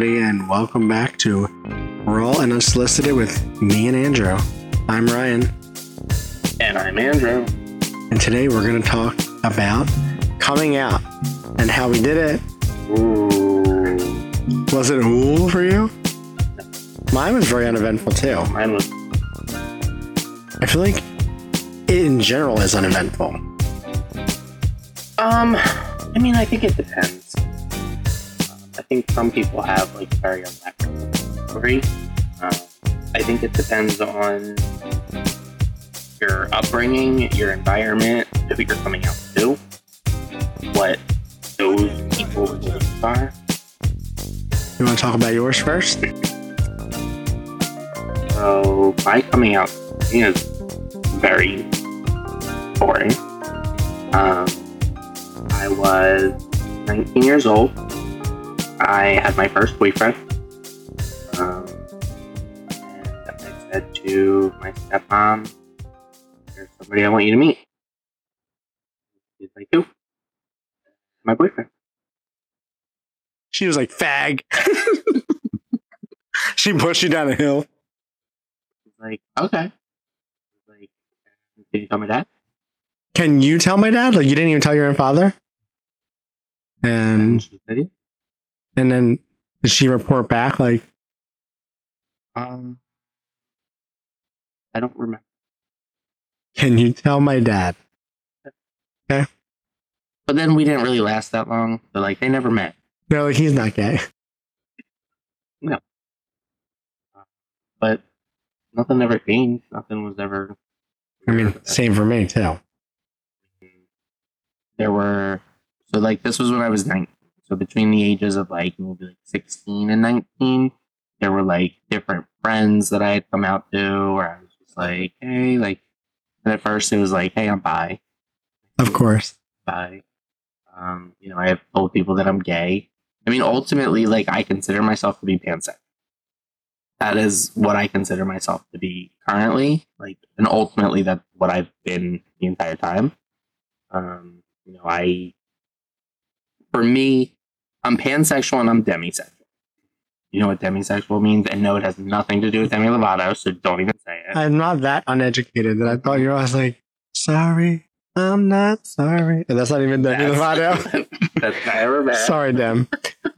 Everybody, and welcome back to Raw and Unsolicited with me and Andrew. I'm Ryan, And I'm Andrew. and today we're going to talk about coming out and how we did it. Ooh. Was it ooh for you? Mine was very uneventful too. Mine was I feel like it in general is uneventful. um I mean I think it depends. I think some people have like very uneventful story. Um, I think it depends on your upbringing, your environment, who you're coming out to, what those people's beliefs are. You want to talk about yours first? So my coming out is very boring. Um, I was 19 years old. I had my first boyfriend. Um, and I said to my stepmom, "There's somebody I want you to meet." She's like, "Who?" My boyfriend. She was like, fag. she pushed you down a hill. She's like, "Okay." She's like, "Did you tell my dad?" Can you tell my dad? Like, you didn't even tell your own father? And And she said, "Yeah." And then did she report back like, Um, I don't remember. can you tell my dad? Okay. But then we didn't really last that long. So like they never met. No, like he's not gay. No. But nothing ever changed. Nothing was ever. I mean, same for me too. There were so like this was when I was nine. So between the ages of like maybe like sixteen and nineteen, there were like different friends that I had come out to where I was just like, hey, like. And at first it was like, hey, I'm bi. Of course. bi. Um, you know, I have told people that I'm gay. I mean, ultimately, like I consider myself to be pansexual. That is what I consider myself to be currently. Like, and ultimately, that's what I've been the entire time. Um, you know, I, for me, I'm pansexual and I'm demisexual. You know what demisexual means? And no, it has nothing to do with Demi Lovato, so don't even say it. I'm not that uneducated that I thought you were always like, sorry, I'm not sorry. And that's not even Demi Lovato. That's never bad. sorry, Dem.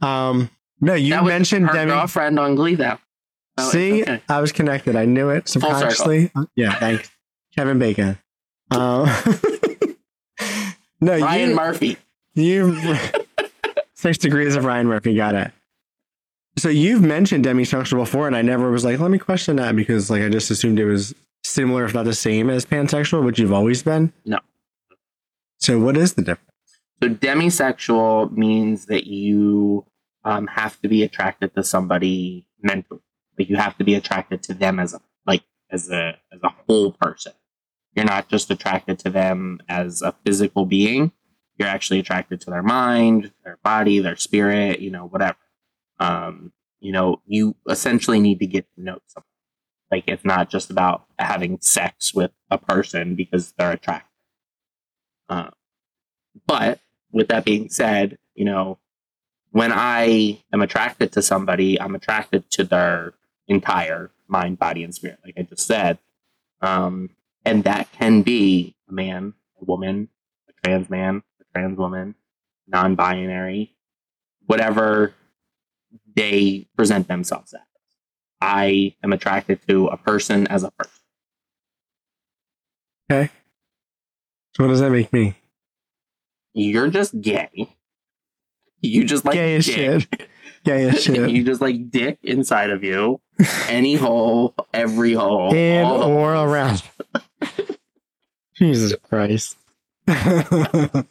Um, no, you That mentioned her Demi. girlfriend on Glee, though. Oh, See, okay. I was connected. I knew it subconsciously. Yeah, thanks. Kevin Bacon. Um, no, Ryan you, Murphy. you six degrees of Ryan Murphy. Got it. So you've mentioned demisexual before, and I never was like, let me question that because like I just assumed it was similar, if not the same, as pansexual, which you've always been. No. So what is the difference? So demisexual means that you um, have to be attracted to somebody mentally. Like you have to be attracted to them as a like as a as a whole person. You're not just attracted to them as a physical being. You're actually attracted to their mind, their body, their spirit, you know, whatever. Um, you know, you essentially need to get to know someone. Like it's not just about having sex with a person because they're attracted. Uh, but with that being said, you know, when I am attracted to somebody, I'm attracted to their entire mind, body, and spirit, like I just said. Um, and that can be a man, a woman, a trans man, trans woman, non binary, whatever they present themselves as. I am attracted to a person as a person. Okay. So what does that make me? You're just gay. You just like Gay as dick. shit. Gay as shit. you just like dick inside of you. Any hole, every hole. in or holes. around. Jesus Christ.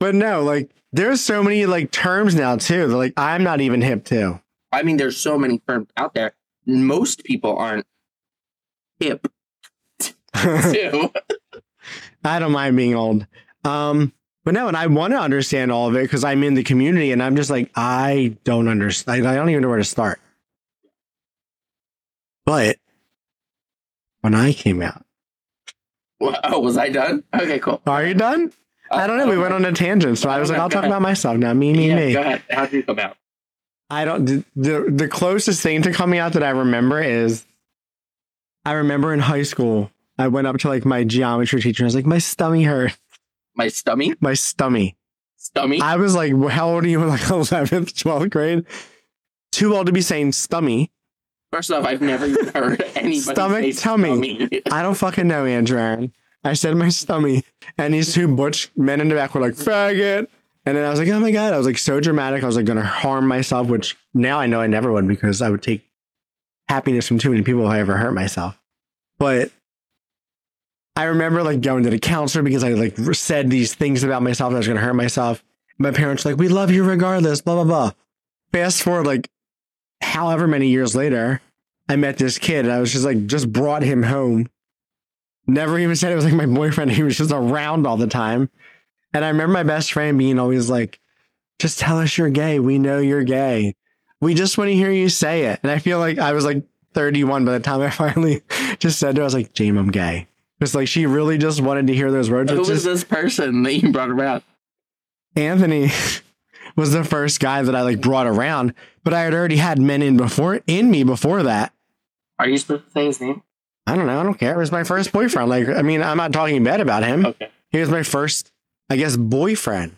but no, like there's so many like terms now too. that, Like I'm not even hip to. I mean, there's so many terms out there. Most people aren't hip to. I don't mind being old. Um, but no, and I want to understand all of it because I'm in the community and I'm just like, I don't understand. I don't even know where to start. But when I came out, oh, was I done? Okay, cool. are you done? Uh, I don't know. We went on a tangent, so I was like, I'll talk about myself now. Me, me, yeah, me. Go ahead. How did you come out? I don't. The, the closest thing to coming out that I remember is, I remember in high school, I went up to like my geometry teacher. and I was like, my stomach hurt. My stomach, My stomach. stomach. I was like, how old are you in like 11th, 12th grade? Too old to be saying stomach. First off, I've never even heard anybody Stomach, say tummy. I don't fucking know, Andrew Aaron. I said my stomach, and these two butch men in the back were like, faggot. And then I was like, oh my God. I was like so dramatic. I was like going to harm myself, which now I know I never would because I would take happiness from too many people if I ever hurt myself. But I remember like going to the counselor because I like said these things about myself that I was going to hurt myself. My parents were like, we love you regardless, blah, blah, blah. Fast forward like however many years later, I met this kid and I was just like, just brought him home. Never even said it was like my boyfriend. He was just around all the time. And I remember my best friend being always like, just tell us you're gay. We know you're gay. We just want to hear you say it. And I feel like I was like 31 by the time I finally just said to her, I was like, James, I'm gay. It's like she really just wanted to hear those words. Who was is- this person that you brought around? Anthony was the first guy that I like brought around, but I had already had men in before in me before that. Are you supposed to say his name? I don't know. I don't care. It was my first boyfriend. Like, I mean, I'm not talking bad about him. Okay. He was my first, I guess, boyfriend.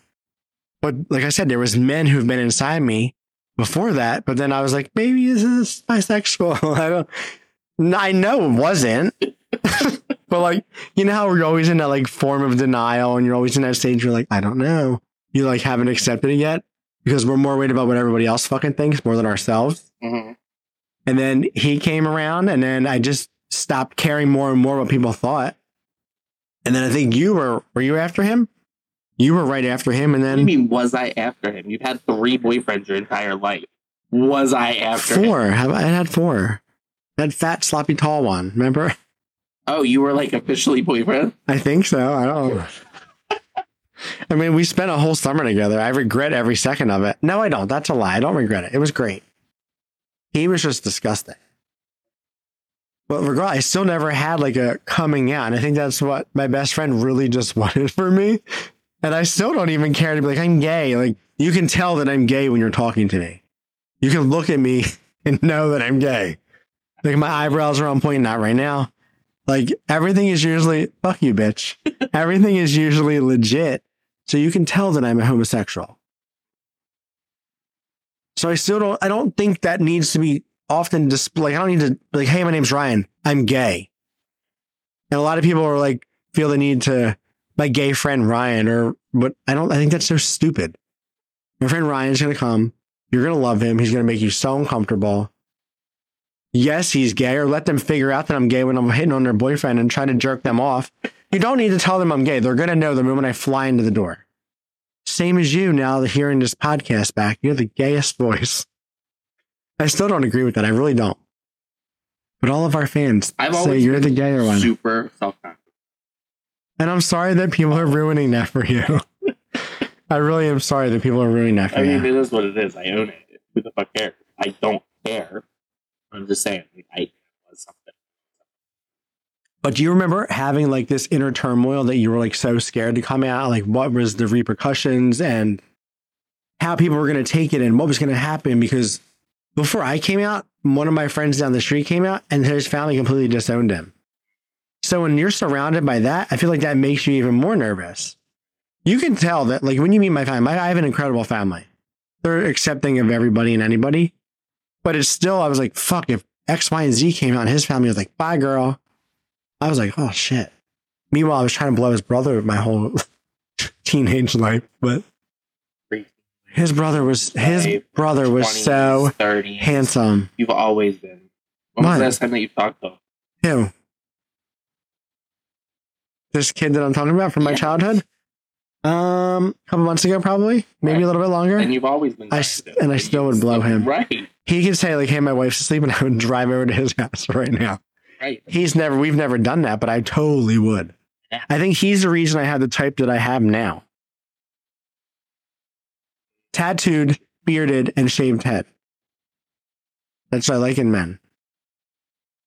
But like I said, there was men who've been inside me before that. But then I was like, maybe this is bisexual. I don't. I know it wasn't. but like, you know how we're always in that like form of denial, and you're always in that stage. You're like, I don't know. You like haven't accepted it yet because we're more worried about what everybody else fucking thinks more than ourselves. hmm And then he came around, and then I just stopped caring more and more what people thought. And then I think you were were you after him? You were right after him, and then What do you mean, was I after him? You've had three boyfriends your entire life. Was I after him? four. Have I had four? That fat, sloppy, tall one. Remember? Oh, you were like officially boyfriend? I think so. I don't. I mean, we spent a whole summer together. I regret every second of it. No, I don't. That's a lie. I don't regret it. It was great. He was just disgusting. But regardless, I still never had like a coming out. And I think that's what my best friend really just wanted for me. And I still don't even care to be like, I'm gay. Like, you can tell that I'm gay when you're talking to me. You can look at me and know that I'm gay. Like, my eyebrows are on point, not right now. Like, everything is usually, fuck you, bitch. everything is usually legit. So you can tell that I'm a homosexual. So I still don't, I don't think that needs to be often displayed. I don't need to, like, hey, my name's Ryan. I'm gay. And a lot of people are like, feel the need to, my gay friend Ryan, or but I don't, I think that's so stupid. My friend Ryan's going to come. You're going to love him. He's going to make you so uncomfortable. Yes, he's gay, or let them figure out that I'm gay when I'm hitting on their boyfriend and trying to jerk them off. You don't need to tell them I'm gay. They're going to know the moment I fly into the door. Same as you now that hearing this podcast back. You're the gayest voice. I still don't agree with that. I really don't. But all of our fans I've say you're the gayer one. Super self conscious. And I'm sorry that people are ruining that for you. I really am sorry that people are ruining that for you. I mean, it is what it is. I own it. Who the fuck cares? I don't care. I'm just saying, like, I was something. But do you remember having like this inner turmoil that you were like so scared to come out? Like, what was the repercussions and how people were going to take it and what was going to happen? Because before I came out, one of my friends down the street came out and his family completely disowned him. So when you're surrounded by that, I feel like that makes you even more nervous. You can tell that, like, when you meet my family, I have an incredible family. They're accepting of everybody and anybody. But it's still, I was like, fuck, if X, Y, and Z came out and his family was like, bye, girl. I was like, oh shit. Meanwhile, I was trying to blow his brother my whole teenage life, but his brother was his Like, brother was 20s, so 30s. handsome. You've always been. When was the last time that you talked to him? Who? This kid that I'm talking about from my Yes. childhood. Um, a couple months ago, probably, maybe Right. a little bit longer. And you've always been. I and I still would blow him. Right. he could say like, "Hey, my wife's asleep," and I would drive over to his house right now. Right. He's never, we've never done that, but I totally would. Yeah. I think he's the reason I have the type that I have now. Tattooed, bearded, and shaved head. That's what I like in men.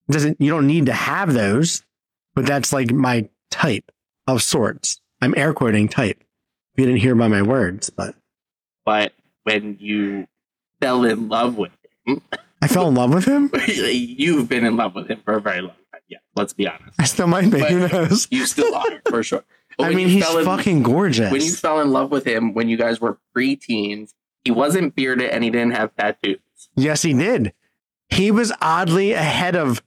It doesn't you don't need to have those, but that's like my type of sorts. I'm air quoting type. You didn't hear by my words, but But when you fell in love with him. I fell in love with him. You've been in love with him for a very long time. Yeah, let's be honest. I still might be. But Who knows? You still are for sure. But I mean, he's in- fucking gorgeous. when you fell in love with him when you guys were preteens, he wasn't bearded and he didn't have tattoos. yes, he did. He was oddly ahead of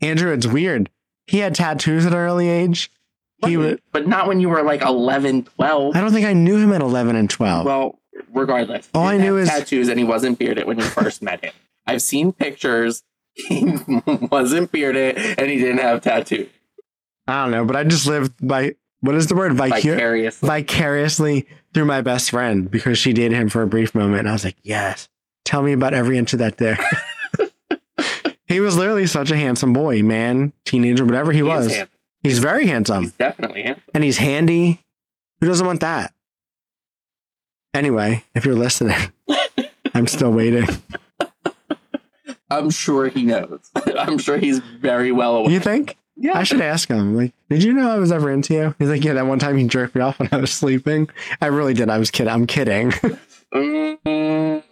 Andrew. It's weird. He had tattoos at an early age. He was. but not when you were like 11, 12. I don't think I knew him at eleven and twelve. Well, regardless. All I knew is- tattoos and he wasn't bearded when you first met him. I've seen pictures. He wasn't bearded and he didn't have tattoo. I don't know, but I just lived by what is the word Vicu- Vicarious. vicariously through my best friend because she dated him for a brief moment. And I was like, yes, tell me about every inch of that there. he was literally such a handsome boy, man, teenager, whatever he, He was. He's very handsome He's definitely handsome. and he's handy. Who doesn't want that? Anyway, if you're listening, I'm still waiting. I'm sure he knows. I'm sure he's very well aware. You think? yeah. I should ask him. Like, did you know I was ever into you? He's like, yeah, that one time he jerked me off when I was sleeping. I really did. I was kidding. I'm kidding. Mm,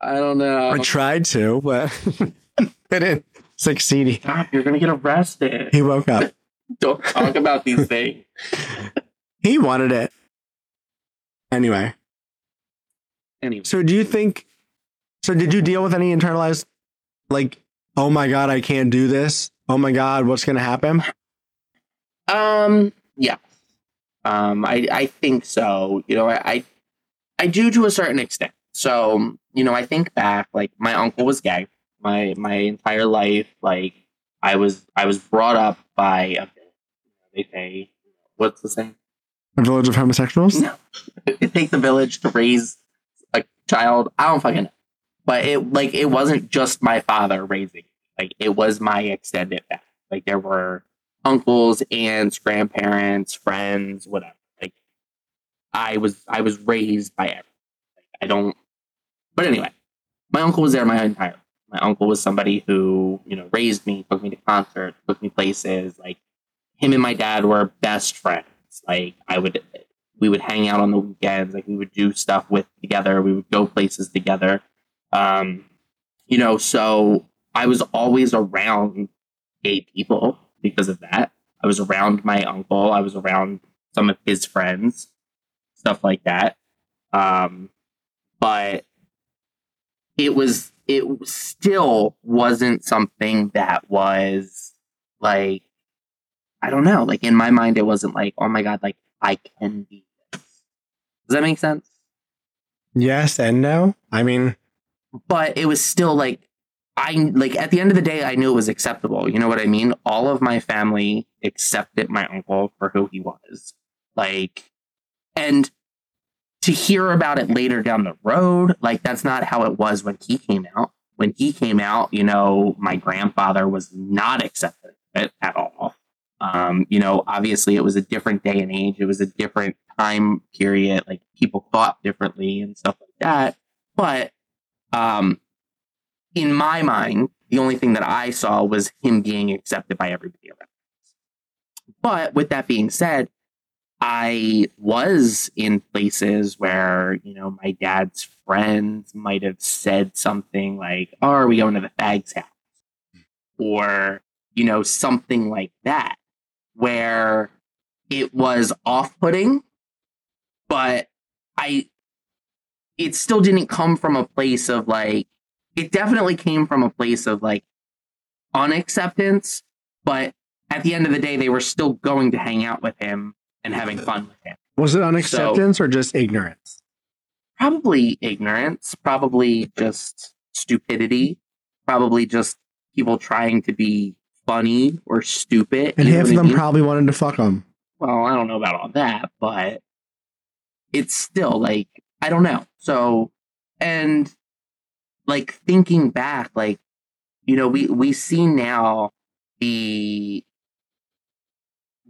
I don't know. I tried to, but it didn't succeed. Stop, you're gonna get arrested. He woke up. Don't talk about these things. He wanted it. Anyway, Anyway, so do you think? So did you deal with any internalized, like, oh my god, I can't do this. Oh my god, what's gonna happen? um, yeah, um, I I think so. You know, I I, I do to a certain extent. So you know, I think back, like my uncle was gay. My my entire life, like I was I was brought up by a they say what's the saying? A village of homosexuals. No. it takes a village to raise a child. I don't fucking know. But it like it wasn't just my father raising. Like it was my extended family. Like there were uncles, aunts, grandparents, friends, whatever. Like I was I was raised by everyone. Like, I don't but anyway, my uncle was there my entire life. My uncle was somebody who, you know, raised me, took me to concerts, took me places, like him and my dad were best friends. Like I would, we would hang out on the weekends. Like we would do stuff with together. We would go places together. Um, you know, so I was always around gay people because of that. I was around my uncle. I was around some of his friends, stuff like that. Um, but it was it still wasn't something that was like I don't know. Like in my mind, it wasn't like, oh my god, like I can be this. Does that make sense? Yes and no. I mean, But it was still like I like at the end of the day, I knew it was acceptable. You know what I mean? All of my family accepted my uncle for who he was. Like, and to hear about it later down the road, like that's not how it was when he came out. When he came out, you know, my grandfather was not accepting it at all. Um, you know, obviously it was a different day and age. It was a different time period. Like people thought differently and stuff like that. But um, in my mind, the only thing that I saw was him being accepted by everybody around. But with that being said, I was in places where, you know, my dad's friends might have said something like, Oh, are we going to the fag's house? Or, you know, something like that, where it was off putting, but I, it still didn't come from a place of like, it definitely came from a place of like unacceptance, but at the end of the day, they were still going to hang out with him and having fun with him. was it unacceptance or just ignorance? Probably ignorance, probably just stupidity, probably just people trying to be funny or stupid. And half of them mean? probably wanted to fuck him. well, I don't know about all that, but it's still like I don't know. So and like thinking back, like you know, we we see now the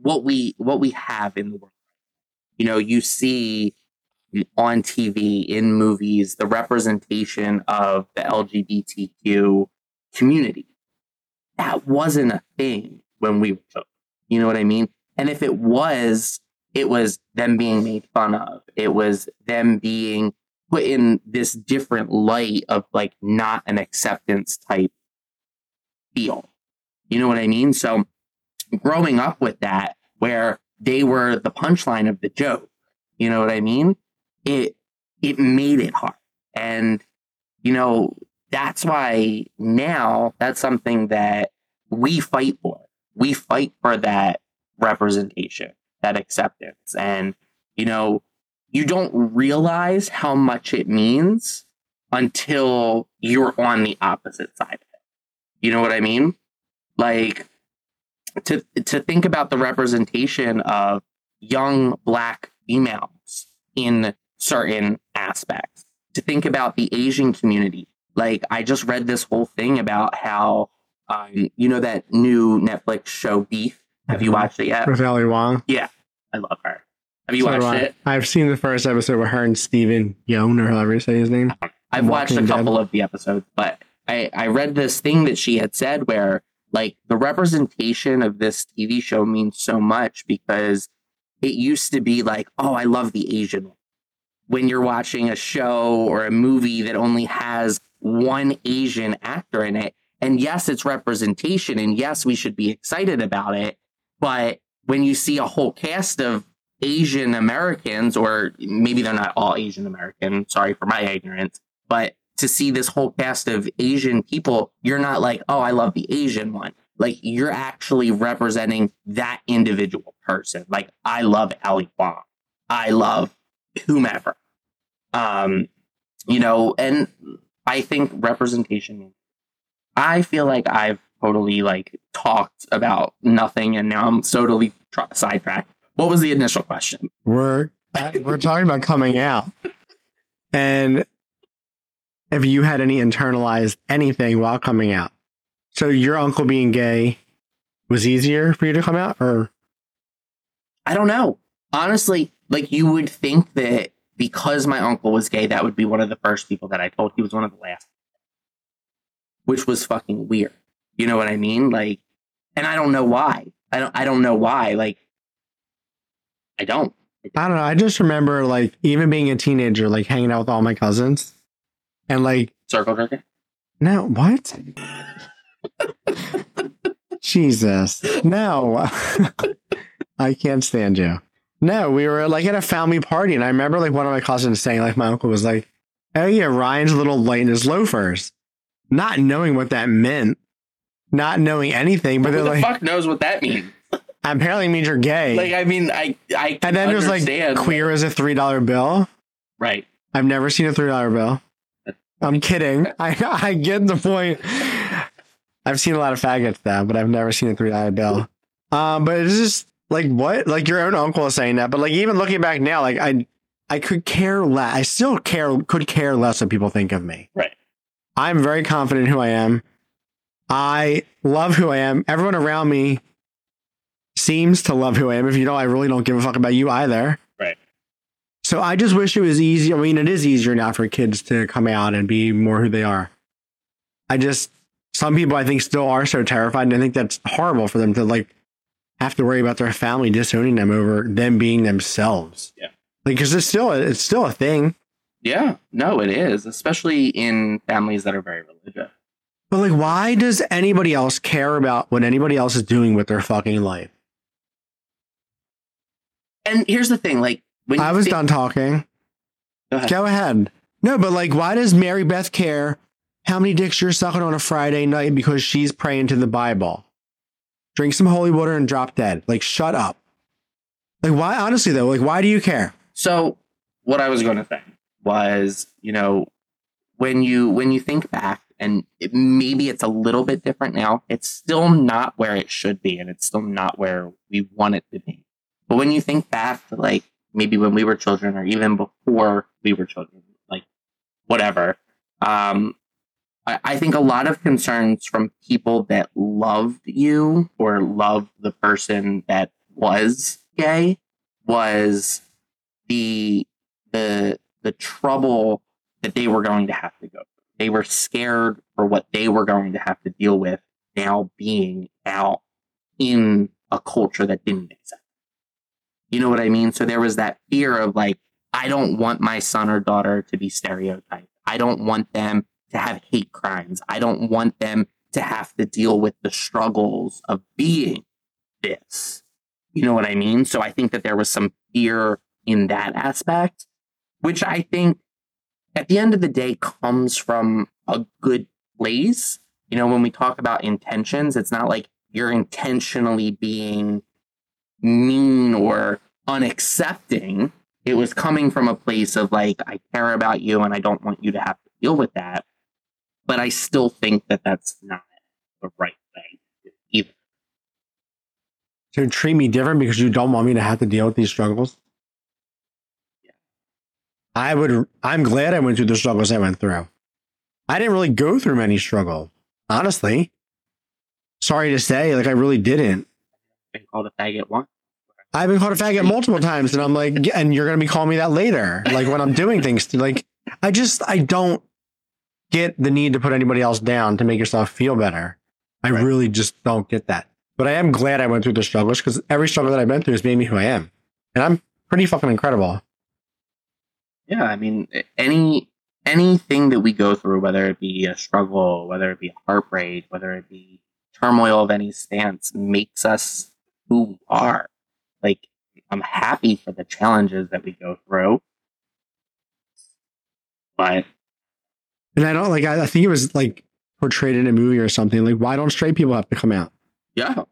what we what we have in the world. You know, you see on TV in movies the representation of the LGBTQ community. That wasn't a thing when we were children. You know what I mean? And if it was, it was them being made fun of. It was them being put in this different light of like not an acceptance type feel. You know what I mean? So growing up with that, where they were the punchline of the joke, you know what I mean? It it made it hard. And you know, that's why now that's something that we fight for. We fight for that representation, that acceptance. And, you know, you don't realize how much it means until you're on the opposite side of it. You know what I mean? Like to to think about the representation of young black females in certain aspects. To think about the Asian community. Like I just read this whole thing about how um, you know that new Netflix show Beef. Have you watched it yet? With Ali Wong. Yeah, I love her. Have you So watched I. it? I've seen the first episode with her and Steven Yeun, or however you say his name. I've watched a Walking Dead. couple of the episodes, but I, I read this thing that she had said where like the representation of this TV show means so much because it used to be like, oh, I love the Asian. When you're watching a show or a movie that only has one Asian actor in it, and yes, it's representation, and yes, we should be excited about it. But when you see a whole cast of Asian Americans, or maybe they're not all Asian American, sorry for my ignorance, but to see this whole cast of Asian people, you're not like, oh, I love the Asian one. Like you're actually representing that individual person. Like I love Ali Wong. I love whomever. Um, you know, and I think representation. I feel like I've totally like talked about nothing, and now I'm totally tr- sidetracked. What was the initial question? We're we're talking about coming out, and if you had any internalized anything while coming out, so your uncle being gay was easier for you to come out, or I don't know. Honestly, like you would think that because my uncle was gay, that would be one of the first people that I told. He was one of the last, which was fucking weird. You know what I mean? Like, and I don't know why. I don't. I don't know why. Like, I don't. I don't know. I just remember like even being a teenager, like hanging out with all my cousins, and like Circle jerker. no, what? Jesus, no, I can't stand you. No, we were like at a family party, and I remember like one of my cousins saying, like my uncle was like, "Oh yeah, Ryan's a little light in his loafers," not knowing what that meant, not knowing anything, but Who they're the like, fuck knows what that means? Apparently means you're gay. Like, I mean, I I and then there's like queer as a three dollar bill. right? I've never seen a three dollar bill. I'm kidding. I I get the point. I've seen a lot of faggots though, but I've never seen a three dollar bill. Um, but it's just like what? Like your own uncle is saying that, but like even looking back now, like I I could care less. I still care could care less what people think of me. Right. I'm very confident in who I am. I love who I am. Everyone around me seems to love who I am. If you know, I really don't give a fuck about you either. Right. So I just wish it was easy. I mean, it is easier now for kids to come out and be more who they are. I just, some people I think still are so terrified. And I think that's horrible for them to like have to worry about their family disowning them over them being themselves. Yeah. Like, cause it's still, it's still a thing. Yeah. No, it is, especially in families that are very religious. But like, why does anybody else care about what anybody else is doing with their fucking life? And here's the thing, like when I was think- done talking. Go ahead. Go ahead. No, but like, why does Mary Beth care how many dicks you're sucking on a Friday night because she's praying to the Bible? Drink some holy water and drop dead. Like, shut up. Like, why? Honestly, though, like, why do you care? So what I was going to say was, you know, when you when you think back, and it, maybe it's a little bit different now. It's still not where it should be, and it's still not where we want it to be. But when you think back to like maybe when we were children, or even before we were children, like whatever, um, I, I think a lot of concerns from people that loved you or loved the person that was gay was the the the trouble that they were going to have to go through. They were scared for what they were going to have to deal with now being out in a culture that didn't accept. You know what I mean? So there was that fear of like, I don't want my son or daughter to be stereotyped. I don't want them to have hate crimes. I don't want them to have to deal with the struggles of being this. You know what I mean? So I think that there was some fear in that aspect, which I think at the end of the day comes from a good place. You know, when we talk about intentions, it's not like you're intentionally being mean or unaccepting. It was coming from a place of like, I care about you and I don't want you to have to deal with that. But I still think that that's not the right way either. To treat me different because you don't want me to have to deal with these struggles? Yeah. I would, I'm glad I went through the struggles I went through. I didn't really go through many struggles, honestly. Sorry to say, like, I really didn't. Been called a faggot once. I've been called a faggot multiple times, and I'm like, yeah, and you're gonna be calling me that later, like when I'm doing things. To, like, I just I don't get the need to put anybody else down to make yourself feel better. I Right. really just don't get that. But I am glad I went through the struggles because every struggle that I've been through has made me who I am, and I'm pretty fucking incredible. Yeah, I mean, any anything that we go through, whether it be a struggle, whether it be heartbreak, whether it be turmoil of any stance, makes us who we are. Like, I'm happy for the challenges that we go through, but And I don't like. I, I think it was like portrayed in a movie or something. Like, why don't straight people have to come out? yeah,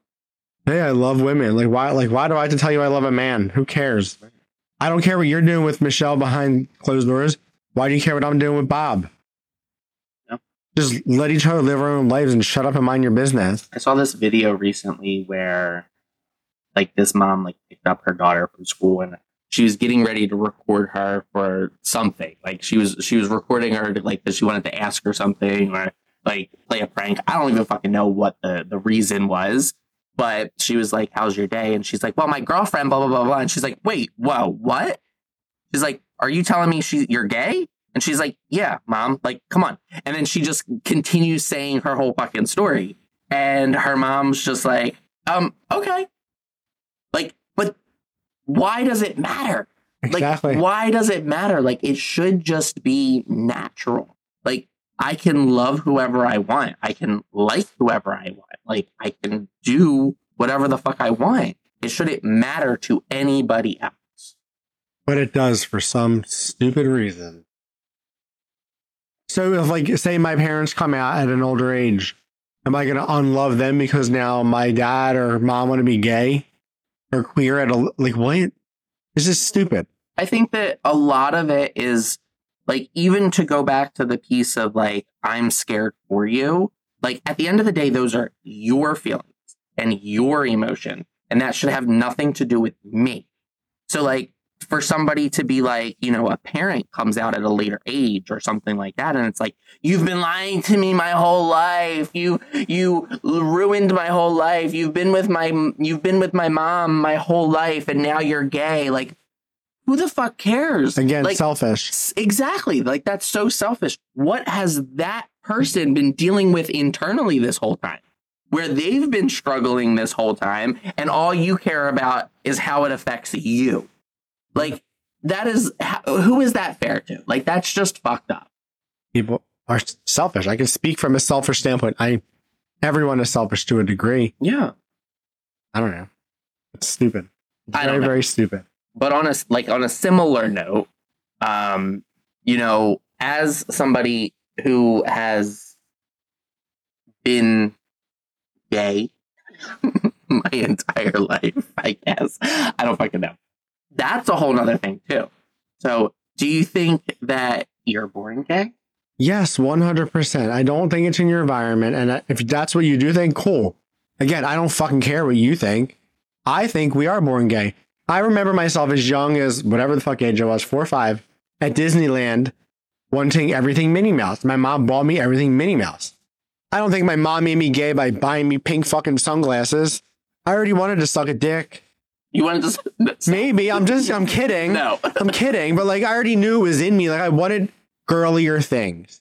Hey, I love women. Like, why? Like, why do I have to tell you I love a man? Who cares? I don't care what you're doing with Michelle behind closed doors. Why do you care what I'm doing with Bob? Just let each other live our own lives and shut up and mind your business. I saw this video recently where, like, this mom like picked up her daughter from school and she was getting ready to record her for something. Like, she was she was recording her to, like because she wanted to ask her something or like play a prank. I don't even fucking know what the the reason was. But she was like, "How's your day?" And she's like, "Well, my girlfriend, blah blah blah blah." And she's like, "Wait, whoa, what?" She's like, "Are you telling me she you're gay?" And she's like, "Yeah, mom. Like, come on." And then she just continues saying her whole fucking story. And her mom's just like, "Um, okay." Why does it matter? Exactly. Like, why does it matter? Like, it should just be natural. Like, I can love whoever I want. I can like whoever I want. Like, I can do whatever the fuck I want. It shouldn't matter to anybody else. but it does for some stupid reason. So, if like, say my parents come out at an older age, am I going to unlove them because now my dad or mom want to be gay or queer at a like what? This is stupid. I think that a lot of it is like, even to go back to the piece of like, I'm scared for you, like, at the end of the day, those are your feelings and your emotion. And that should have nothing to do with me. So, like, for somebody to be like, you know, a parent comes out at a later age or something like that, and it's like, you've been lying to me my whole life. You you ruined my whole life. You've been with my you've been with my mom my whole life, and now you're gay. Like, who the fuck cares? Again, like, selfish. exactly. Like that's so selfish. What has that person been dealing with internally this whole time? Where they've been struggling this whole time, and all you care about is how it affects you. Like that is who is that fair to? Like that's just fucked up. People are selfish. I can speak from a selfish standpoint. I everyone is selfish to a degree. Yeah. I don't know. It's stupid. It's I very, don't know. very stupid. but on a like on a similar note, um, you know, as somebody who has been gay my entire life, I guess I don't fucking know. That's a whole nother thing too. So, do you think that you're born gay? Yes, 100%. I don't think it's in your environment. And if that's what you do think, cool. Again, I don't fucking care what you think. I think we are born gay. I remember myself as young as whatever the fuck age I was, four or five, at Disneyland, wanting everything Minnie Mouse. My mom bought me everything Minnie Mouse. I don't think my mom made me gay by buying me pink fucking sunglasses. I already wanted to suck a dick. You wanted to? s- Maybe. I'm just, I'm kidding. No. I'm kidding, but like I already knew it was in me. Like I wanted girlier things.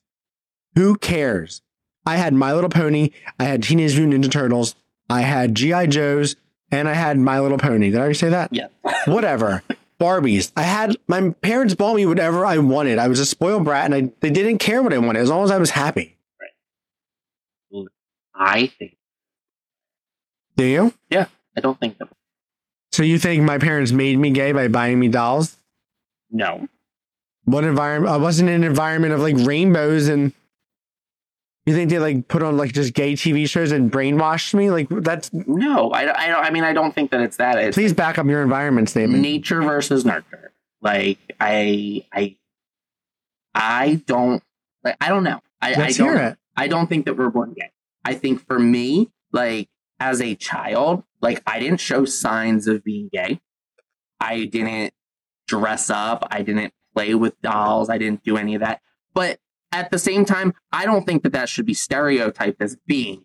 Who cares? I had My Little Pony, I had Teenage Mutant Ninja Turtles, I had G.I. Joes, and I had My Little Pony. Did I already say that? Yeah. Whatever. Barbies. I had my parents bought me whatever I wanted. I was a spoiled brat, and I they didn't care what I wanted as long as I was happy. Right. I think. Do you? Yeah, I don't think that. So you think my parents made me gay by buying me dolls? No. What environment? I wasn't in an environment of like rainbows and. You think they like put on like just gay TV shows and brainwashed me? Like that's. No. I, don't- I don't. I mean, I don't think that it's that. It's Please back up your environment statement. nature versus nurture. Like I, I, I don't. Like I don't know. I, I Let's don't. hear it. I don't think that we're born gay. I think for me, like as a child, like I didn't show signs of being gay. I didn't dress up. I didn't play with dolls. I didn't do any of that. But at the same time, I don't think that that should be stereotyped as being.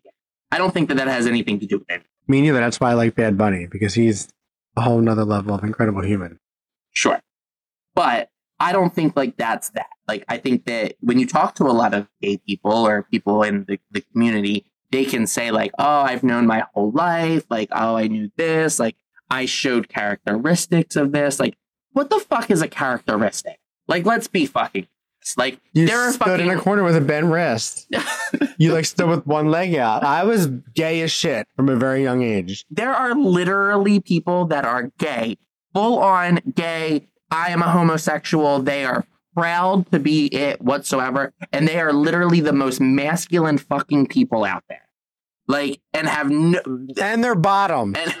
I don't think that that has anything to do with it. Me neither. That's why I like Bad Bunny because he's a whole nother level of incredible human. Sure. But I don't think like that's that. Like I think that when you talk to a lot of gay people or people in the, the community, they can say like, oh, I've known my whole life, like, oh, I knew this, like I showed characteristics of this. Like, what the fuck is a characteristic? Like, let's be fucking like You there are stood in a corner with a bent wrist. You like stood with one leg out. I was gay as shit from a very young age. there are literally people that are gay, full on gay. I am a homosexual. They are proud to be it whatsoever. And they are literally the most masculine fucking people out there. Like, and have no, And they're bottoms. and,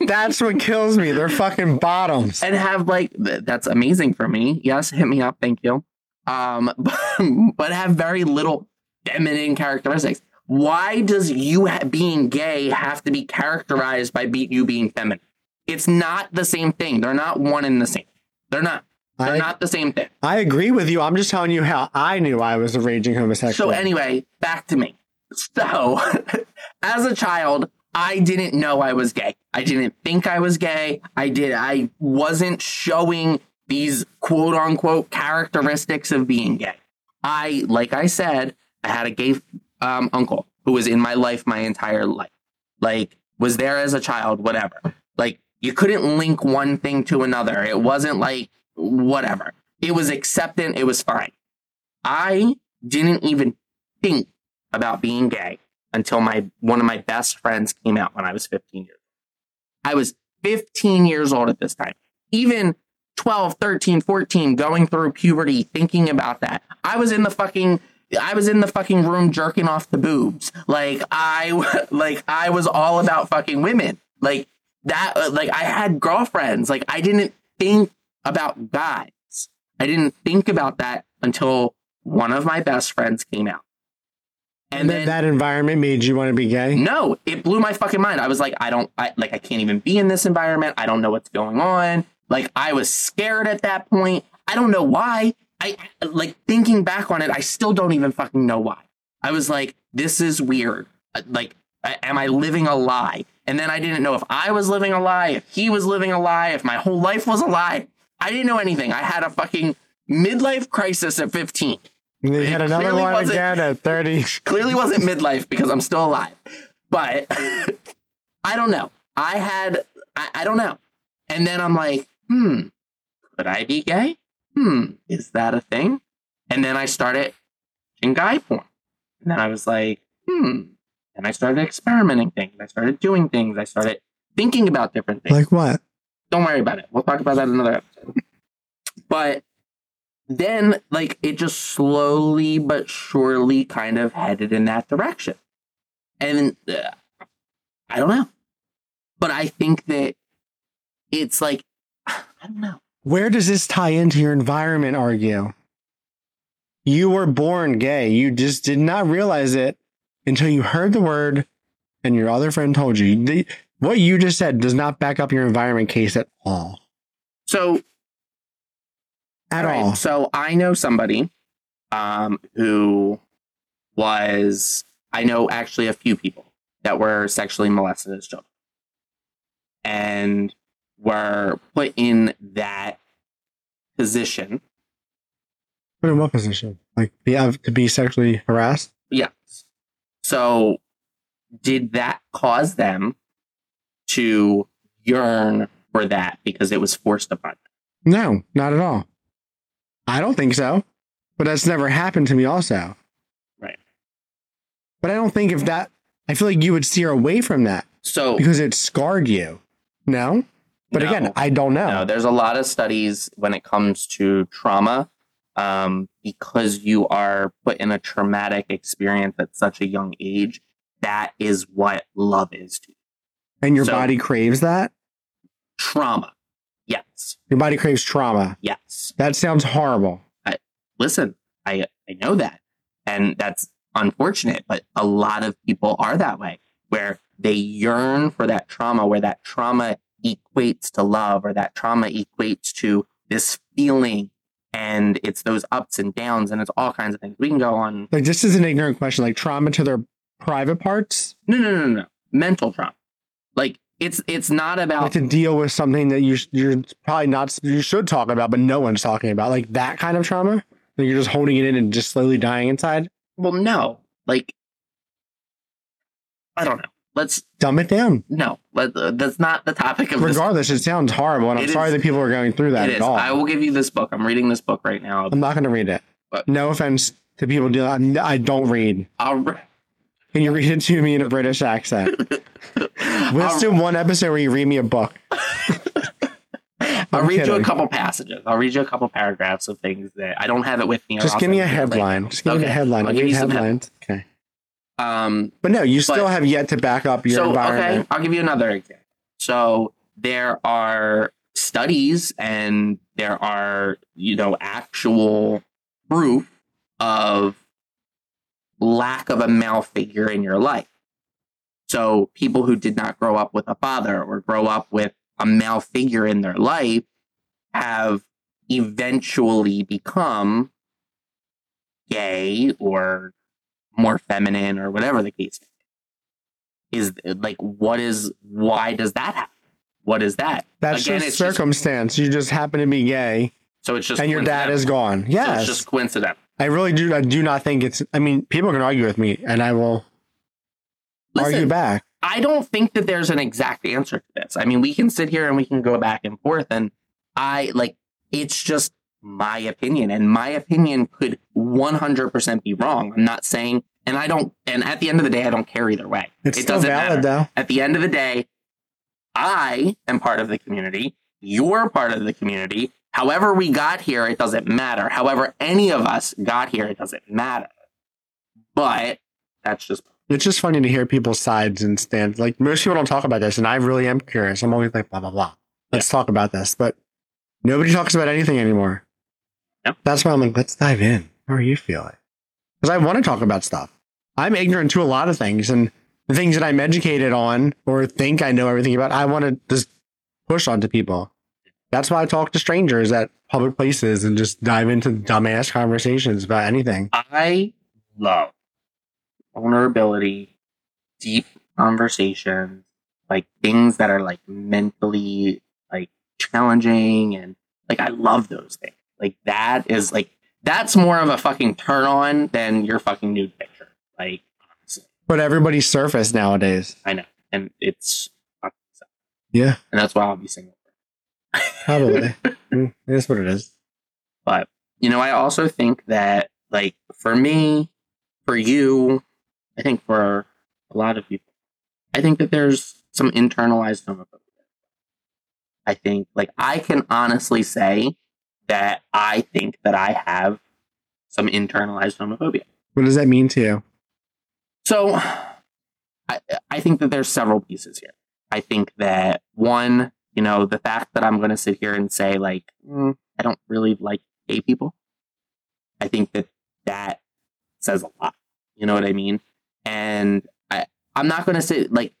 That's what kills me. They're fucking bottoms. and have like, that's amazing for me. Yes, hit me up. Thank you. Um, but, but have very little feminine characteristics. Why does you ha- being gay have to be characterized by be- you being feminine? It's not the same thing. They're not one and the same. They're not. They're I, not the same thing. I agree with you. I'm just telling you how I knew I was a raging homosexual. So anyway, back to me. So, as a child, I didn't know I was gay. I didn't think I was gay. I did. I wasn't showing these quote unquote characteristics of being gay. I, like I said, I had a gay um, uncle who was in my life my entire life. Like, was there as a child, whatever. Like, you couldn't link one thing to another. It wasn't like whatever. It was acceptant. It was fine. I didn't even think about being gay until my one of my best friends came out when I was 15 years old. I was 15 years old at this time. Even 12, 13, 14, going through puberty, thinking about that. I was in the fucking I was in the fucking room jerking off the boobs. Like I like I was all about fucking women. Like that like I had girlfriends. Like I didn't think about guys. I didn't think about that until one of my best friends came out. And that, then that environment made you want to be gay. no, it blew my fucking mind. I was like, I don't, I like, I can't even be in this environment. I don't know what's going on. Like, I was scared at that point. I don't know why. I like thinking back on it. I still don't even fucking know why. I was like, this is weird. Like, am I living a lie? And then I didn't know if I was living a lie, if he was living a lie, if my whole life was a lie. I didn't know anything. I had a fucking midlife crisis at 15 And then you had another one again at 30. clearly wasn't midlife because I'm still alive. But I don't know. I had, I, I don't know. And then I'm like, hmm, could I be gay? Hmm, is that a thing? And then I started in guy porn. And then I was like, hmm. And I started experimenting things. I started doing things. I started thinking about different things. Like what? Don't worry about it. We'll talk about that in another episode. But then, like, it just slowly but surely kind of headed in that direction. And uh, I don't know. But I think that it's like, I don't know. Where does this tie into your environment, argue? You were born gay. You just did not realize it until you heard the word and your other friend told you. What you just said does not back up your environment case at all. So, At right, all. So I know somebody um, who was, I know actually a few people that were sexually molested as children and were put in that position. Put in what position? Like be, uh, to be sexually harassed? Yes. So did that cause them to yearn for that because it was forced upon them? No, not at all. I don't think so. But that's never happened to me also. Right. But I don't think if that I feel like you would steer away from that So because it scarred you. No? But No. again, I don't know. No, there's a lot of studies when it comes to trauma, um, because you are put in a traumatic experience at such a young age. That is what love is to you. And your so- body craves that? trauma. Yes, Your body craves trauma. yes. That sounds horrible. Listen, I I know that, and that's unfortunate. But a lot of people are that way, where they yearn for that trauma, where that trauma equates to love, or that trauma equates to this feeling, and it's those ups and downs, and it's all kinds of things. We can go on Like this is an ignorant question. Like trauma to their private parts? No, no, no, no. Mental trauma. Like it's it's not about Like to deal with something that you you're probably not you should talk about, but no one's talking about. Like that kind of trauma? Like you're just holding it in and just slowly dying inside? well, no. Like I don't know. Let's Dumb it down. no. Let, uh, that's not the topic of this. Regardless, it sounds horrible, and I'm It sorry that people are going through that It at is. all. I will give you this book. I'm reading this book right now. I'm not going to read it. What? No offense to people dealing. I don't read. I'll, re- Can you read it to me in a British accent? Let's do one episode where you read me a book. I'll read you a couple passages. I'll read you a couple paragraphs of things that I don't have it with me. Just give me a send it to you later. headline. Just give me a headline. I'll give you headlines. Okay. Um, But no, you still have yet to back up your so okay. I'll give you another example. So there are studies and there are you know actual proof of lack of a male figure in your life. So people who did not grow up with a father or grow up with a male figure in their life have eventually become gay or more feminine or whatever the case be. Is like what is why does that happen? What is that? That's Again, just it's just- circumstance. you just happen to be gay, So it's just and your dad is gone. So Yes, it's just coincidental. I really do. I do not think it's. I mean, people can argue with me, and I will argue Listen, back. I don't think that there's an exact answer to this. I mean, we can sit here and we can go back and forth, and I like it's just my opinion, and my opinion could 100% be wrong. I'm not saying, and I don't, and at the end of the day, I don't care either way. It's it doesn't valid, matter. though. At the end of the day, I am part of the community. You're part of the community. However, we got here, it doesn't matter. However, any of us got here, it doesn't matter. But that's just It's just funny to hear people's sides and stands. Like most people don't talk about this, and I really am curious. I'm always like, blah blah blah. Let's talk about this, but nobody talks about anything anymore. Yep. That's why I'm like, let's dive in. How are you feeling? Because I want to talk about stuff. I'm ignorant to a lot of things, and the things that I'm educated on or think I know everything about, I want to just push onto people. That's why I talk to strangers at public places and just dive into dumbass conversations about anything. I love vulnerability, deep conversations, like things that are like mentally like challenging and like I love those things. Like that is like that's more of a fucking turn on than your fucking nude picture. Like honestly. But everybody's surface nowadays. I know. And it's. Yeah, and that's why I'll be single. probably. Mm, is what it is. But you know, I also think that like for me, for you, I think for a lot of people, I think that there's some internalized homophobia. I think like I can honestly say that I think that I have some internalized homophobia. What does that mean to you? So I I think that there's several pieces here. I think that one, you know, the fact that I'm going to sit here and say like "Mm, I don't really like gay people. I think that that says a lot. You know what I mean? And I I'm not going to say like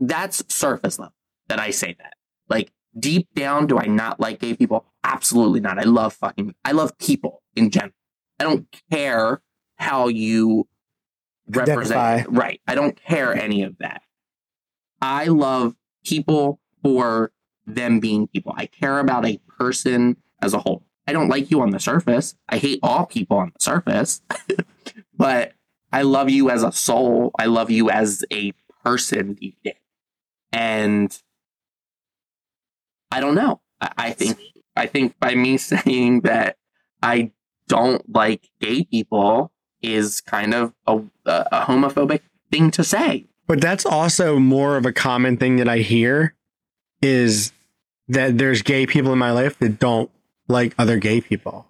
that's surface level that I say that. Like deep down, do I not like gay people? Absolutely not. I love fucking I love people in general. I don't care how you represent Identify. right. I don't care any of that. I love people for them being people. I care about a person as a whole. I don't like you on the surface. I hate all people on the surface. but I love you as a soul. I love you as a person. And I don't know. I, I think I think by me saying that I don't like gay people is kind of a, a homophobic thing to say. But that's also more of a common thing that I hear is that there's gay people in my life that don't like other gay people.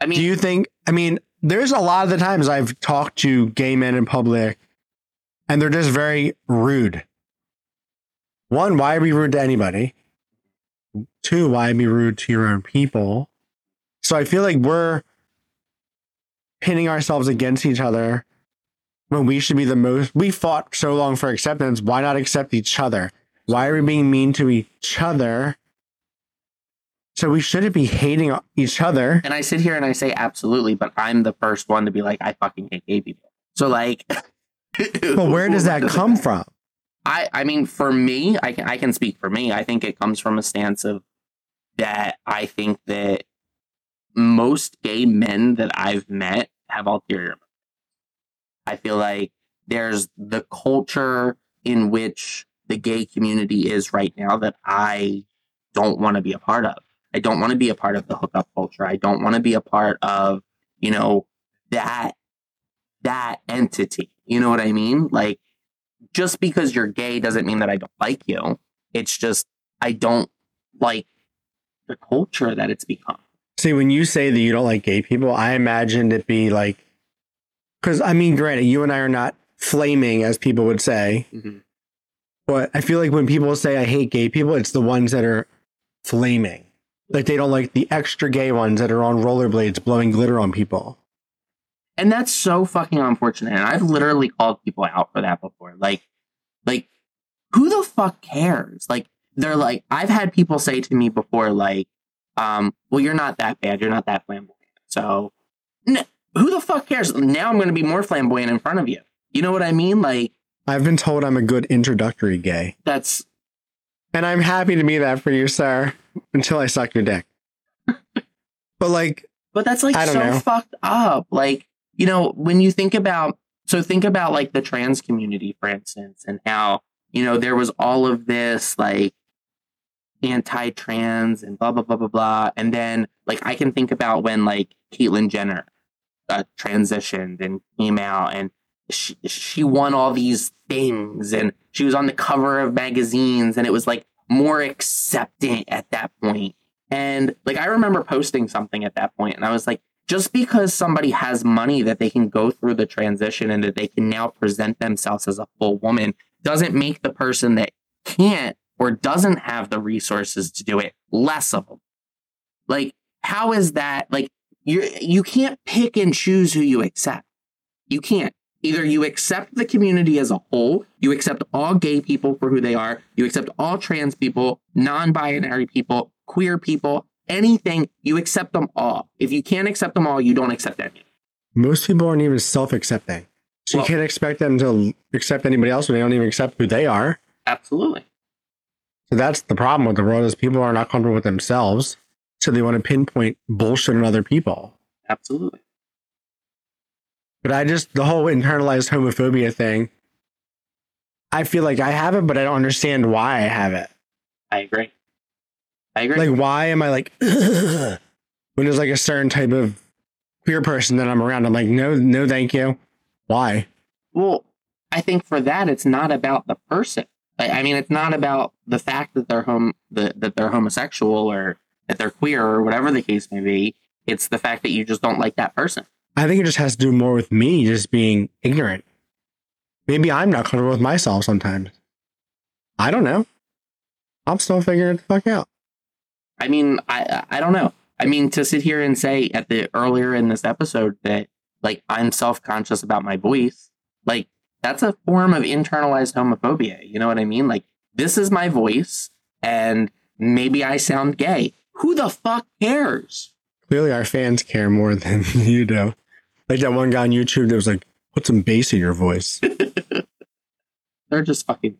I mean, Do you think, I mean, there's a lot of the times I've talked to gay men in public and they're just very rude. One, why be rude to anybody? Two, why be rude to your own people? So I feel like we're pinning ourselves against each other when we should be the most. We fought so long for acceptance. Why not accept each other? Why are we being mean to each other? So we shouldn't be hating each other. and I sit here and I say absolutely, but I'm the first one to be like, I fucking hate gay people. So like, But where does that come from? I, I mean, for me, I can, I can speak for me. I think it comes from a stance of that I think that most gay men that I've met have ulterior. I feel like there's the culture in which the gay community is right now that I don't want to be a part of. I don't want to be a part of the hookup culture. I don't want to be a part of, you know, that that entity. You know what I mean? Like just because you're gay doesn't mean that I don't like you. It's just I don't like the culture that it's become. See, when you say that you don't like gay people, I imagined it be like, because I mean, granted, you and I are not flaming, as people would say, mm-hmm. but I feel like when people say I hate gay people, it's the ones that are flaming. Like they don't like the extra gay ones that are on rollerblades blowing glitter on people. And that's so fucking unfortunate. And I've literally called people out for that before. Like, like, who the fuck cares? Like, they're like, I've had people say to me before, like, um, well, you're not that bad. You're not that flamboyant. So, n- who the fuck cares? Now I'm going to be more flamboyant in front of you. You know what I mean? Like, I've been told I'm a good introductory gay, that's and I'm happy to be that for you, sir, until I suck your dick. but like, But that's like so know. fucked up. Like, you know, when you think about, so think about like the trans community, for instance, and how, you know, there was all of this like anti trans and blah, blah, blah, blah, blah. And then like I can think about when like Caitlyn Jenner uh, transitioned and came out and she, she won all these things and she was on the cover of magazines and it was like more accepting at that point. And like I remember posting something at that point and I was like, just because somebody has money that they can go through the transition and that they can now present themselves as a full woman doesn't make the person that can't or doesn't have the resources to do it less of them. Like, how is that? Like, you you can't pick and choose who you accept. You can't. Either you accept the community as a whole, you accept all gay people for who they are, you accept all trans people, non-binary people, queer people, anything, you accept them all. If you can't accept them all, you don't accept any. most people aren't even self-accepting. So Well- you can't expect them to accept anybody else when they don't even accept who they are. Absolutely. So that's the problem with the world is people are not comfortable with themselves. So they want to pinpoint bullshit on other people. Absolutely. But I just the whole internalized homophobia thing. I feel like I have it, but I don't understand why I have it. I agree. I agree. Like, why am I like when there's like a certain type of queer person that I'm around? I'm like, no, no, thank you. Why? Well, I think for that, it's not about the person. I, I mean, it's not about the fact that they're home, that, that they're homosexual or that they're queer or whatever the case may be. It's the fact that you just don't like that person. I think it just has to do more with me just being ignorant. Maybe I'm not comfortable with myself sometimes. I don't know. I'm still figuring it the fuck out. I mean, I I don't know. I mean, to sit here and say at the earlier in this episode that like I'm self conscious about my voice, like that's a form of internalized homophobia. You know what I mean? Like this is my voice, and maybe I sound gay. Who the fuck cares? Clearly, our fans care more than you do. Like that one guy on YouTube that was like, put some bass in your voice. They're just fucking.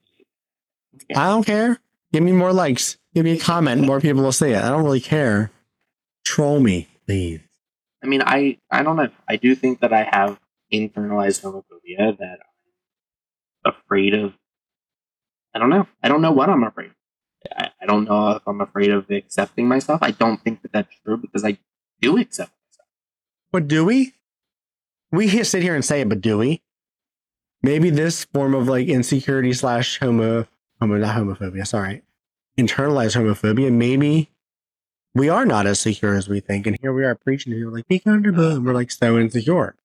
I don't care. Give me more likes. Give me a comment. More people will see it. I don't really care. Troll me, please. I mean, I I don't know. I do think that I have internalized homophobia that I'm afraid of. I don't know. I don't know what I'm afraid. of. I, I don't know if I'm afraid of accepting myself. I don't think that that's true because I do accept myself. But do we? We sit here and say it, but do we? Maybe this form of like insecurity slash homo, homo, not homophobia, sorry, internalized homophobia, maybe we are not as secure as we think. And here we are preaching to people like, be comfortable. And we're like so insecure.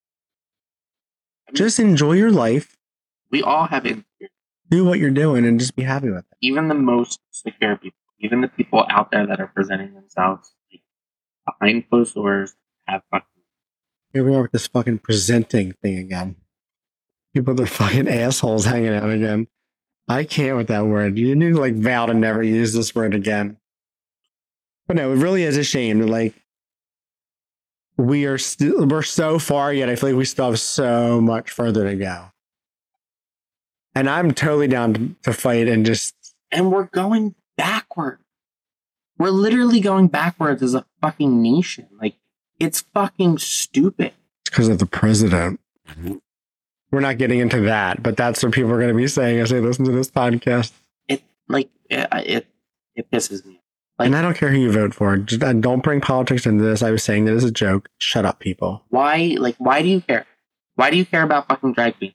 Just enjoy your life, We all have insecurities. do what you're doing, and just be happy with it. Even the most secure people, even the people out there that are presenting themselves behind closed doors, have fucking. Here we are with this fucking presenting thing again. People are fucking assholes hanging out again. I can't with that word. You need to like vow to never use this word again. But no, it really is a shame like we are still we're so far yet. I feel like we still have so much further to go. And I'm totally down to, to fight and just And we're going backward. We're literally going backwards as a fucking nation. Like, it's fucking stupid. It's because of the president. We're not getting into that, but that's what people are going to be saying as they listen to this podcast. It, like, it, it, it pisses me. Like- and I don't care who you vote for. Just, uh, don't bring politics into this. I was saying that as a joke. Shut up, people. Why, like, why do you care? Why do you care about fucking drag queens?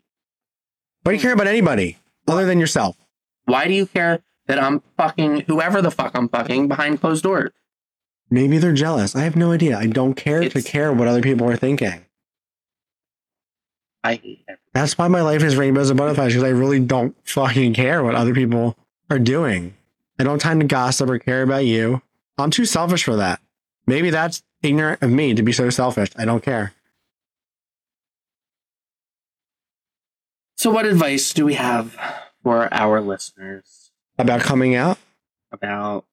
Why do you care about anybody other than yourself? Why do you care that I'm fucking whoever the fuck I'm fucking behind closed doors? Maybe they're jealous. I have no idea. I don't care to care what other people are thinking. I hate everything. That's why my life is rainbows and butterflies because I really don't fucking care what other people are doing. I don't time to gossip or care about you. I'm too selfish for that. Maybe that's ignorant of me to be so selfish. I don't care. So, what advice do we have for our listeners About coming out, about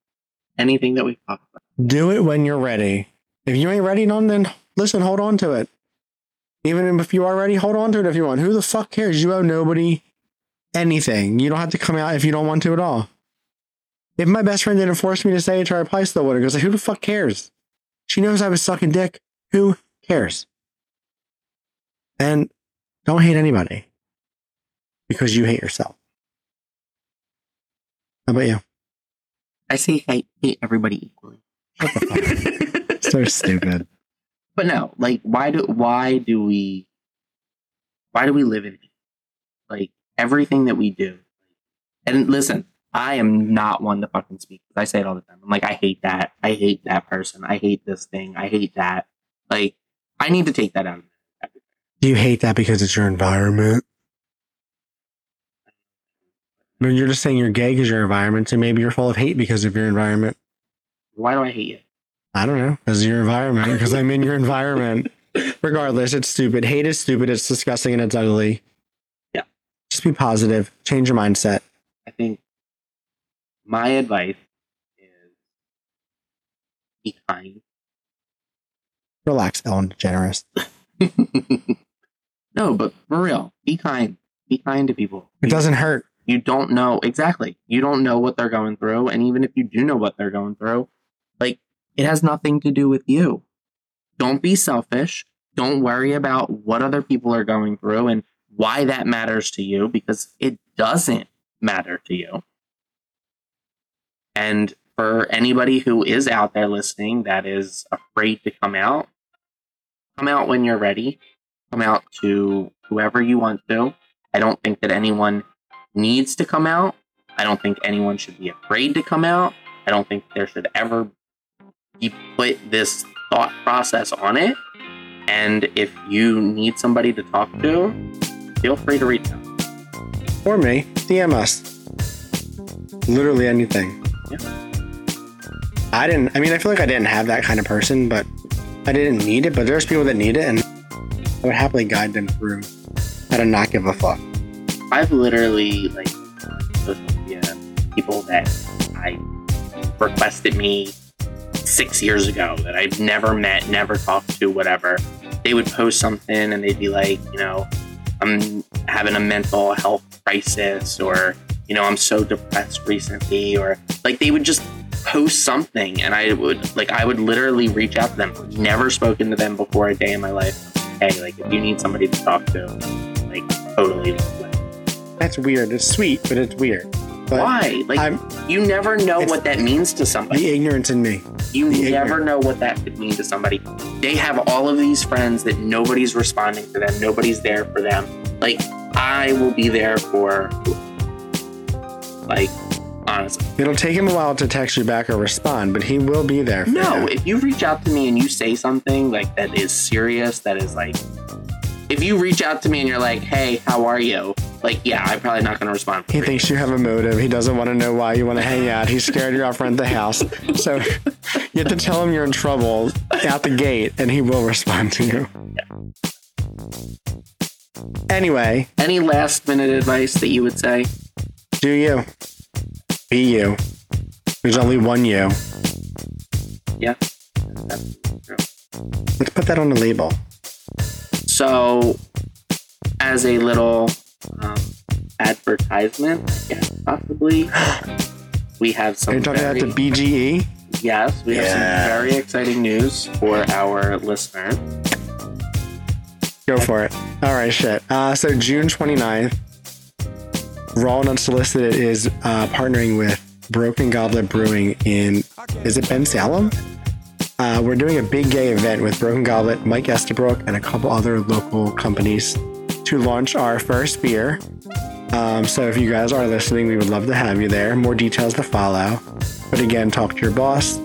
anything that we talk about? Do it when you're ready. If you ain't ready, no, then listen, hold on to it. Even if you are ready, hold on to it if you want. Who the fuck cares? You owe nobody anything. You don't have to come out if you don't want to at all. If my best friend didn't force me to say it to her, I probably still would have. Because like, who the fuck cares? She knows I was sucking dick. Who cares? And don't hate anybody because you hate yourself. How about you? I say hate, hate everybody equally. Shut the fuck up. so stupid. But no, like why do why do we why do we live in it? Like everything that we do. And listen, I am not one to fucking speak. I say it all the time. I'm like, I hate that. I hate that person. I hate this thing. I hate that. Like, I need to take that out. Do you hate that because it's your environment? No, you're just saying you're gay because your environment, so maybe you're full of hate because of your environment. Why do I hate you? I don't know. Because your environment, because I'm in your environment. Regardless, it's stupid. Hate is stupid. It's disgusting and it's ugly. Yeah. Just be positive. Change your mindset. I think my advice is be kind. Relax, Ellen DeGeneres. no, but for real, be kind. Be kind to people. It doesn't hurt. you don't know exactly you don't know what they're going through and even if you do know what they're going through it has nothing to do with you. Don't be selfish. Don't worry about what other people are going through and why that matters to you because it doesn't matter to you. And for anybody who is out there listening that is afraid to come out come out when you're ready. Come out to whoever you want to. I don't think that anyone needs to come out. I don't think anyone should be afraid to come out. I don't think there should ever be put this thought process on it. And if you need somebody to talk to, feel free to reach out. Or me. DM us. Literally anything. Yeah. I didn't, I mean, I feel like I didn't have that kind of person, but I didn't need it. But there's people that need it, and I would happily guide them through how to not give a fuck. I've literally like social media people that I requested me six years ago that I've never met, never talked to, whatever. They would post something and they'd be like, you know, I'm having a mental health crisis or, you know, I'm so depressed recently or like they would just post something and I would like I would literally reach out to them. Never spoken to them before a day in my life. Hey, like if you need somebody to talk to, like totally That's weird. It's sweet, but it's weird. But Why? Like I'm you never know what that means to somebody. the ignorance in me. You never know what that could mean to somebody. They have all of these friends that nobody's responding to them, nobody's there for them. Like, I will be there for, like, honestly. It'll take him a while to text you back or respond, but he will be there. For No, you. if you reach out to me and you say something like that is serious, that is like, if you reach out to me and you're like, hey, how are you? Like, yeah, I'm probably not going to respond. He thinks you have a motive. He doesn't want to know why you want to hang out. He's scared you're off rent the house. So you have to tell him you're in trouble out the gate, and he will respond to you. Anyway, Any last minute advice that you would say? do you. Be you. There's only one you. Yeah. Let's put that on the label. So, as a little um, advertisement, I guess possibly, we have some. Are some. you talking very, about the BGE? yes, we have some very exciting news for our listeners. Go for it. All right, shit. Uh, so June 29th, Raw and Unsolicited is uh, partnering with Broken Goblet Brewing in, is it Bensalem? Uh, we're doing a big gay event with Broken Goblet, Mike Estabrook, and a couple other local companies to launch our first beer. Um, so if you guys are listening, we would love to have you there. More details to follow. But again, talk to your boss.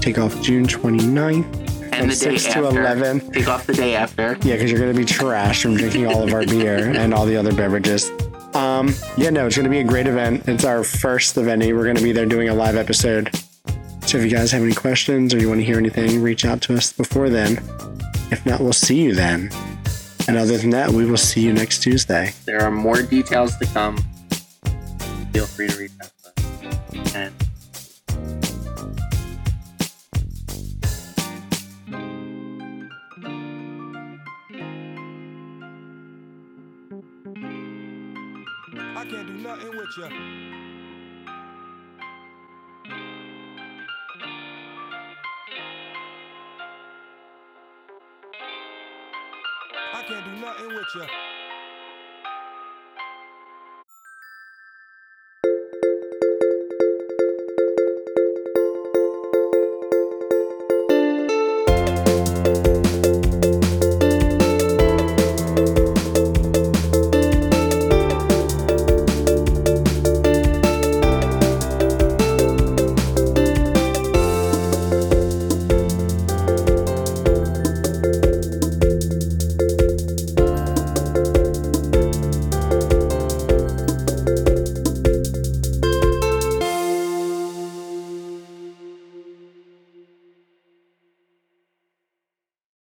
Take off June 29th And the day 6 after, to 11. take off the day after. Yeah, because you're gonna be trash from drinking all of our beer and all the other beverages. Um, yeah, no, it's gonna be a great event. It's our first event. We're gonna be there doing a live episode. So if you guys have any questions or you want to hear anything, reach out to us before then. If not, we'll see you then. And other than that, we will see you next Tuesday. There are more details to come. Feel free to reach out to us. And I can't do nothing with you. And with you.